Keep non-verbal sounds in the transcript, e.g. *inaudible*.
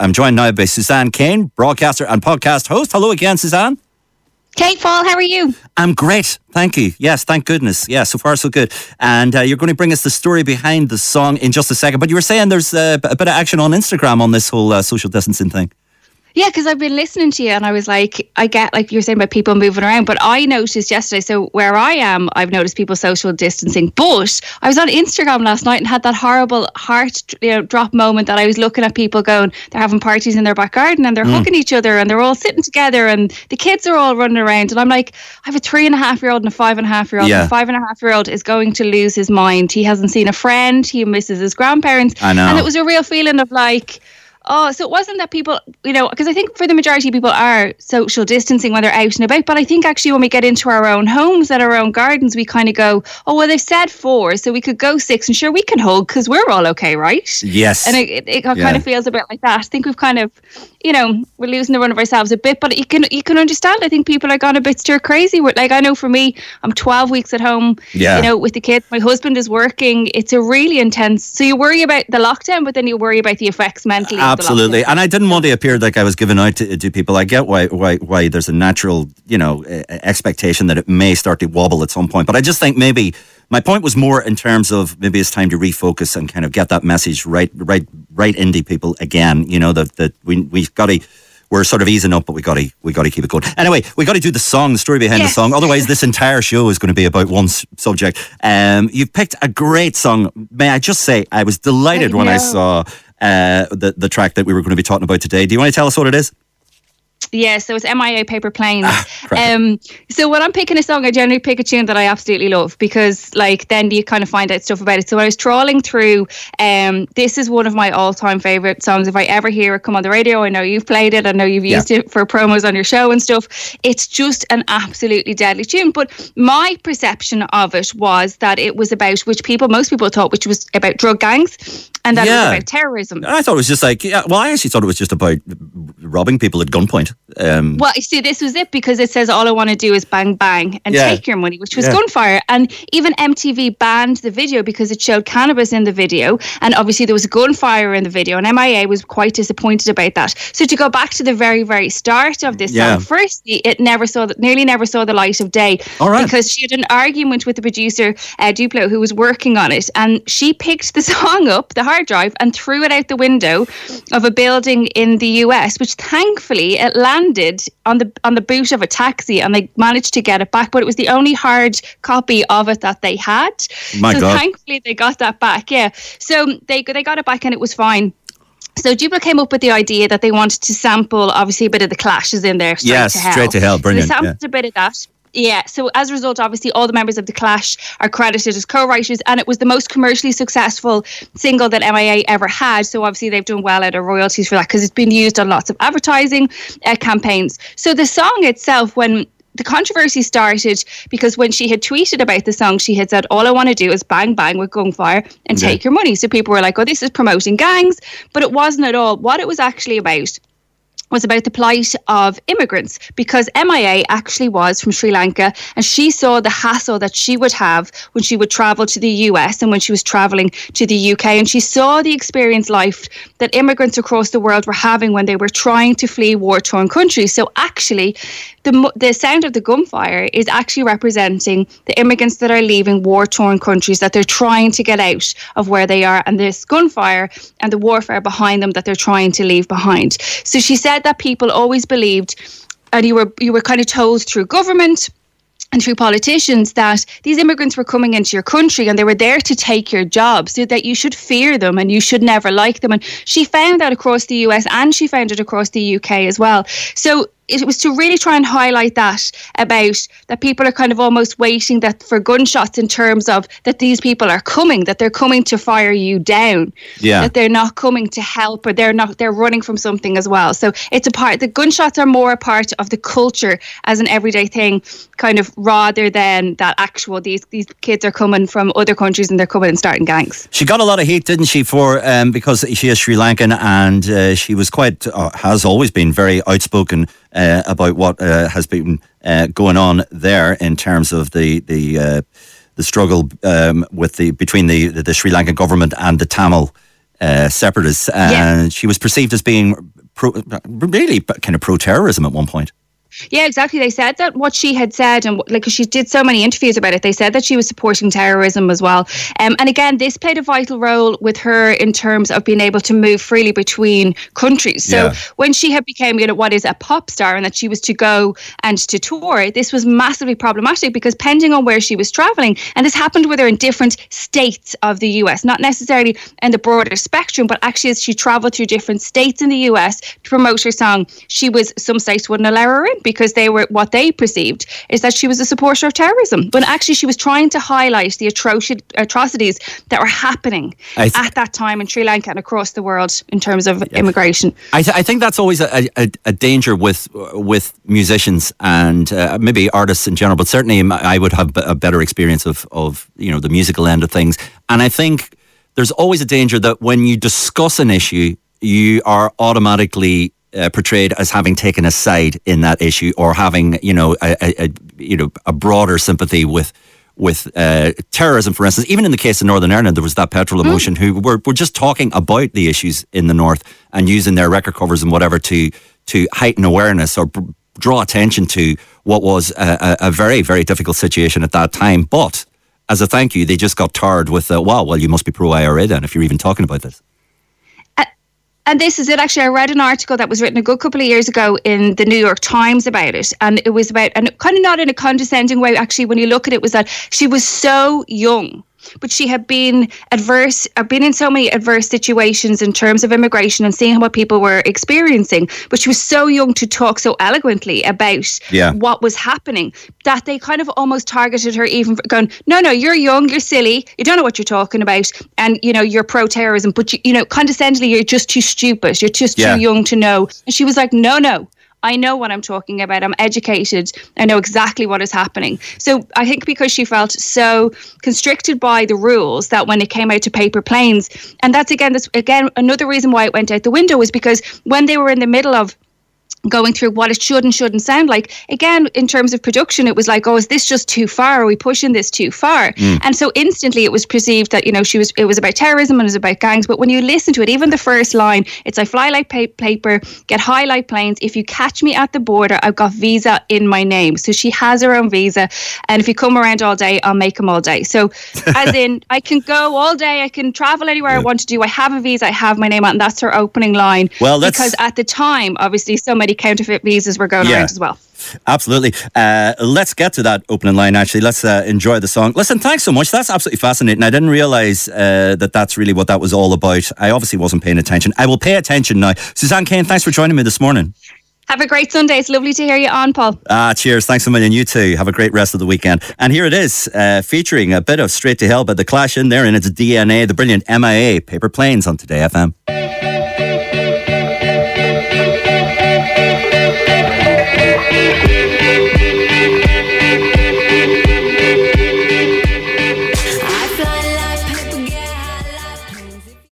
I'm joined now by Suzanne Kane, broadcaster and podcast host. Hello again, Suzanne. Kate Paul, how are you? I'm great. Thank you. Yes, thank goodness. Yeah, so far so good. And uh, you're going to bring us the story behind the song in just a second. But you were saying there's uh, a bit of action on Instagram on this whole uh, social distancing thing. Yeah, because I've been listening to you and I was like, I get like you're saying about people moving around, but I noticed yesterday. So where I am, I've noticed people social distancing. But I was on Instagram last night and had that horrible heart you know, drop moment that I was looking at people going, they're having parties in their back garden and they're mm. hugging each other and they're all sitting together and the kids are all running around. And I'm like, I have a three and a half year old and a five and a half year old. Yeah. The five and a half year old is going to lose his mind. He hasn't seen a friend. He misses his grandparents. I know. And it was a real feeling of like, Oh, so it wasn't that people, you know, because I think for the majority of people are social distancing when they're out and about. But I think actually when we get into our own homes and our own gardens, we kind of go, oh, well, they've said four, so we could go six, and sure, we can hug because we're all okay, right? Yes. And it, it, it yeah. kind of feels a bit like that. I think we've kind of, you know, we're losing the run of ourselves a bit, but you can you can understand. I think people are gone a bit stir crazy. Like I know for me, I'm 12 weeks at home, yeah. you know, with the kids. My husband is working. It's a really intense. So you worry about the lockdown, but then you worry about the effects mentally. Absolutely, and I didn't want to appear like I was giving out to, to people. I get why why why there's a natural, you know, expectation that it may start to wobble at some point, but I just think maybe my point was more in terms of maybe it's time to refocus and kind of get that message right, right, right into people again. You know that that we we've got to we're sort of easing up, but we got to we got to keep it going. Anyway, we got to do the song, the story behind yes. the song. Otherwise, this entire show is going to be about one subject. Um, you've picked a great song. May I just say, I was delighted I when I saw uh, the the track that we were going to be talking about today. Do you want to tell us what it is? Yeah, so it's MIA Paper Planes. Ah, um, so when I'm picking a song, I generally pick a tune that I absolutely love because, like, then you kind of find out stuff about it. So I was trawling through, um, this is one of my all-time favorite songs. If I ever hear it come on the radio, I know you've played it. I know you've used yeah. it for promos on your show and stuff. It's just an absolutely deadly tune. But my perception of it was that it was about which people, most people thought, which was about drug gangs and that yeah. it was about terrorism. I thought it was just like, yeah, well, I actually thought it was just about robbing people at gunpoint. Um, well, you see, this was it because it says all I want to do is bang bang and yeah. take your money, which was yeah. gunfire. And even MTV banned the video because it showed cannabis in the video, and obviously there was gunfire in the video, and MIA was quite disappointed about that. So to go back to the very, very start of this yeah. song, firstly, it never saw, the, nearly never saw the light of day, all right. because she had an argument with the producer uh, Diplo, who was working on it, and she picked the *laughs* song up, the hard drive, and threw it out the window of a building in the US, which thankfully it landed on the on the boot of a taxi, and they managed to get it back. But it was the only hard copy of it that they had. My so God. thankfully they got that back. Yeah, so they they got it back, and it was fine. So Diplo came up with the idea that they wanted to sample, obviously, a bit of the Clash's in there. Straight yes, to hell. straight to hell, brilliant. So they sampled yeah. a bit of that. Yeah, so as a result, obviously, all the members of The Clash are credited as co writers, and it was the most commercially successful single that MIA ever had. So, obviously, they've done well out of royalties for that because it's been used on lots of advertising uh, campaigns. So, the song itself, when the controversy started because when she had tweeted about the song, she had said, All I want to do is bang bang with gunfire and yeah. take your money. So people were like, Oh, this is promoting gangs. But it wasn't at all. What it was actually about was about the plight of immigrants because MIA actually was from Sri Lanka and she saw the hassle that she would have when she would travel to the US and when she was traveling to the UK and she saw the experience life that immigrants across the world were having when they were trying to flee war torn countries. So actually the the sound of the gunfire is actually representing the immigrants that are leaving war torn countries that they're trying to get out of where they are and this gunfire and the warfare behind them that they're trying to leave behind. So she said that people always believed and you were you were kind of told through government and through politicians that these immigrants were coming into your country and they were there to take your job so that you should fear them and you should never like them. And she found that across the US and she found it across the UK as well. So it was to really try and highlight that about that people are kind of almost waiting that for gunshots in terms of that these people are coming, that they're coming to fire you down. Yeah. That they're not coming to help or they're not they're running from something as well. So it's a part the gunshots are more a part of the culture as an everyday thing, kind of rather than that actual these these kids are coming from other countries and they're coming and starting gangs. She got a lot of heat, didn't she, for um, because she is Sri Lankan and uh, she was quite uh, has always been very outspoken uh, about what uh, has been uh, going on there in terms of the the the struggle um, with the between the the Sri Lankan government and the Tamil uh, separatists, and yeah. she was perceived as being pro, really kind of pro-terrorism at one point. Yeah, exactly. They said that what she had said, and like she did so many interviews about it, they said that she was supporting terrorism as well. Um, and again, this played a vital role with her in terms of being able to move freely between countries. So yeah. when she had become, you know, what is a pop star, and that she was to go and to tour, this was massively problematic because depending on where she was traveling, and this happened with her in different states of the US, not necessarily in the broader spectrum, but actually as she traveled through different states in the US to promote her song, she was some states wouldn't allow her in because they were what they perceived is that she was a supporter of terrorism when actually she was trying to highlight the atroci- atrocities that were happening th- at that time in Sri Lanka and across the world in terms of yeah. immigration. I, th- I, think that's always a, a, a, danger with with musicians and uh, maybe artists in general, but certainly I would have a better experience of of you know the musical end of things, and I think there's always a danger that when you discuss an issue, you are automatically uh, portrayed as having taken a side in that issue or having you know a, a, a you know a broader sympathy with with uh, terrorism, for instance. Even in the case of Northern Ireland, there was that petrol hmm. emotion mm. who were, were just talking about the issues in the north and using their record covers and whatever to to heighten awareness or b- draw attention to what was a, a, very very difficult situation at that time. But as a thank you, they just got tarred with, uh, wow, well, you must be pro IRA then if you're even talking about this. And this is it. Actually, I read an article that was written a good couple of years ago in the New York Times about it, and it was about, and kind of not in a condescending way. Actually, when you look at it, was that she was so young but she had been adverse, uh, been in so many adverse situations in terms of immigration and seeing what people were experiencing. But she was so young to talk so eloquently about yeah. what was happening that they kind of almost targeted her, even going, "No, no, you're young, you're silly, you don't know what you're talking about, and you know you're pro-terrorism, but you, you know condescendingly, you're just too stupid, you're just yeah. too young to know." And she was like, "No, no." I know what I'm talking about. I'm educated. I know exactly what is happening. So I think because she felt so constricted by the rules that when it came out to paper planes, and that's again, this again another reason why it went out the window was because when they were in the middle of going through what it should and shouldn't sound like. Again, in terms of production, it was like, oh, is this just too far? Are we pushing this too far? Mm. And so instantly it was perceived that, you know, she was, it was about terrorism and it was about gangs. But when you listen to it, even the first line, it's I fly like pa- paper, get high like planes. If you catch me at the border, I've got visa in my name. So she has her own visa. And if you come around all day, I'll make them all day. So *laughs* as in, I can go all day, I can travel anywhere yeah. I want to do. I have a visa, I have my name on. And that's her opening line. Well, because at the time, obviously, so many counterfeit visas were going yeah. around as well. Absolutely. Uh, let's get to that opening line, actually. Let's uh, enjoy the song. Listen, thanks so much. That's absolutely fascinating. I didn't realize uh, that that's really what that was all about. I obviously wasn't paying attention. I will pay attention now. Suzanne Kane, thanks for joining me this morning. Have a great Sunday. It's lovely to hear you on, Paul. Ah, cheers. Thanks a million. You too. Have a great rest of the weekend. And here it is, uh, featuring a bit of Straight to Hell by The Clash in there, and it's DNA, the brilliant MIA, Paper Planes on Today FM. Thank you.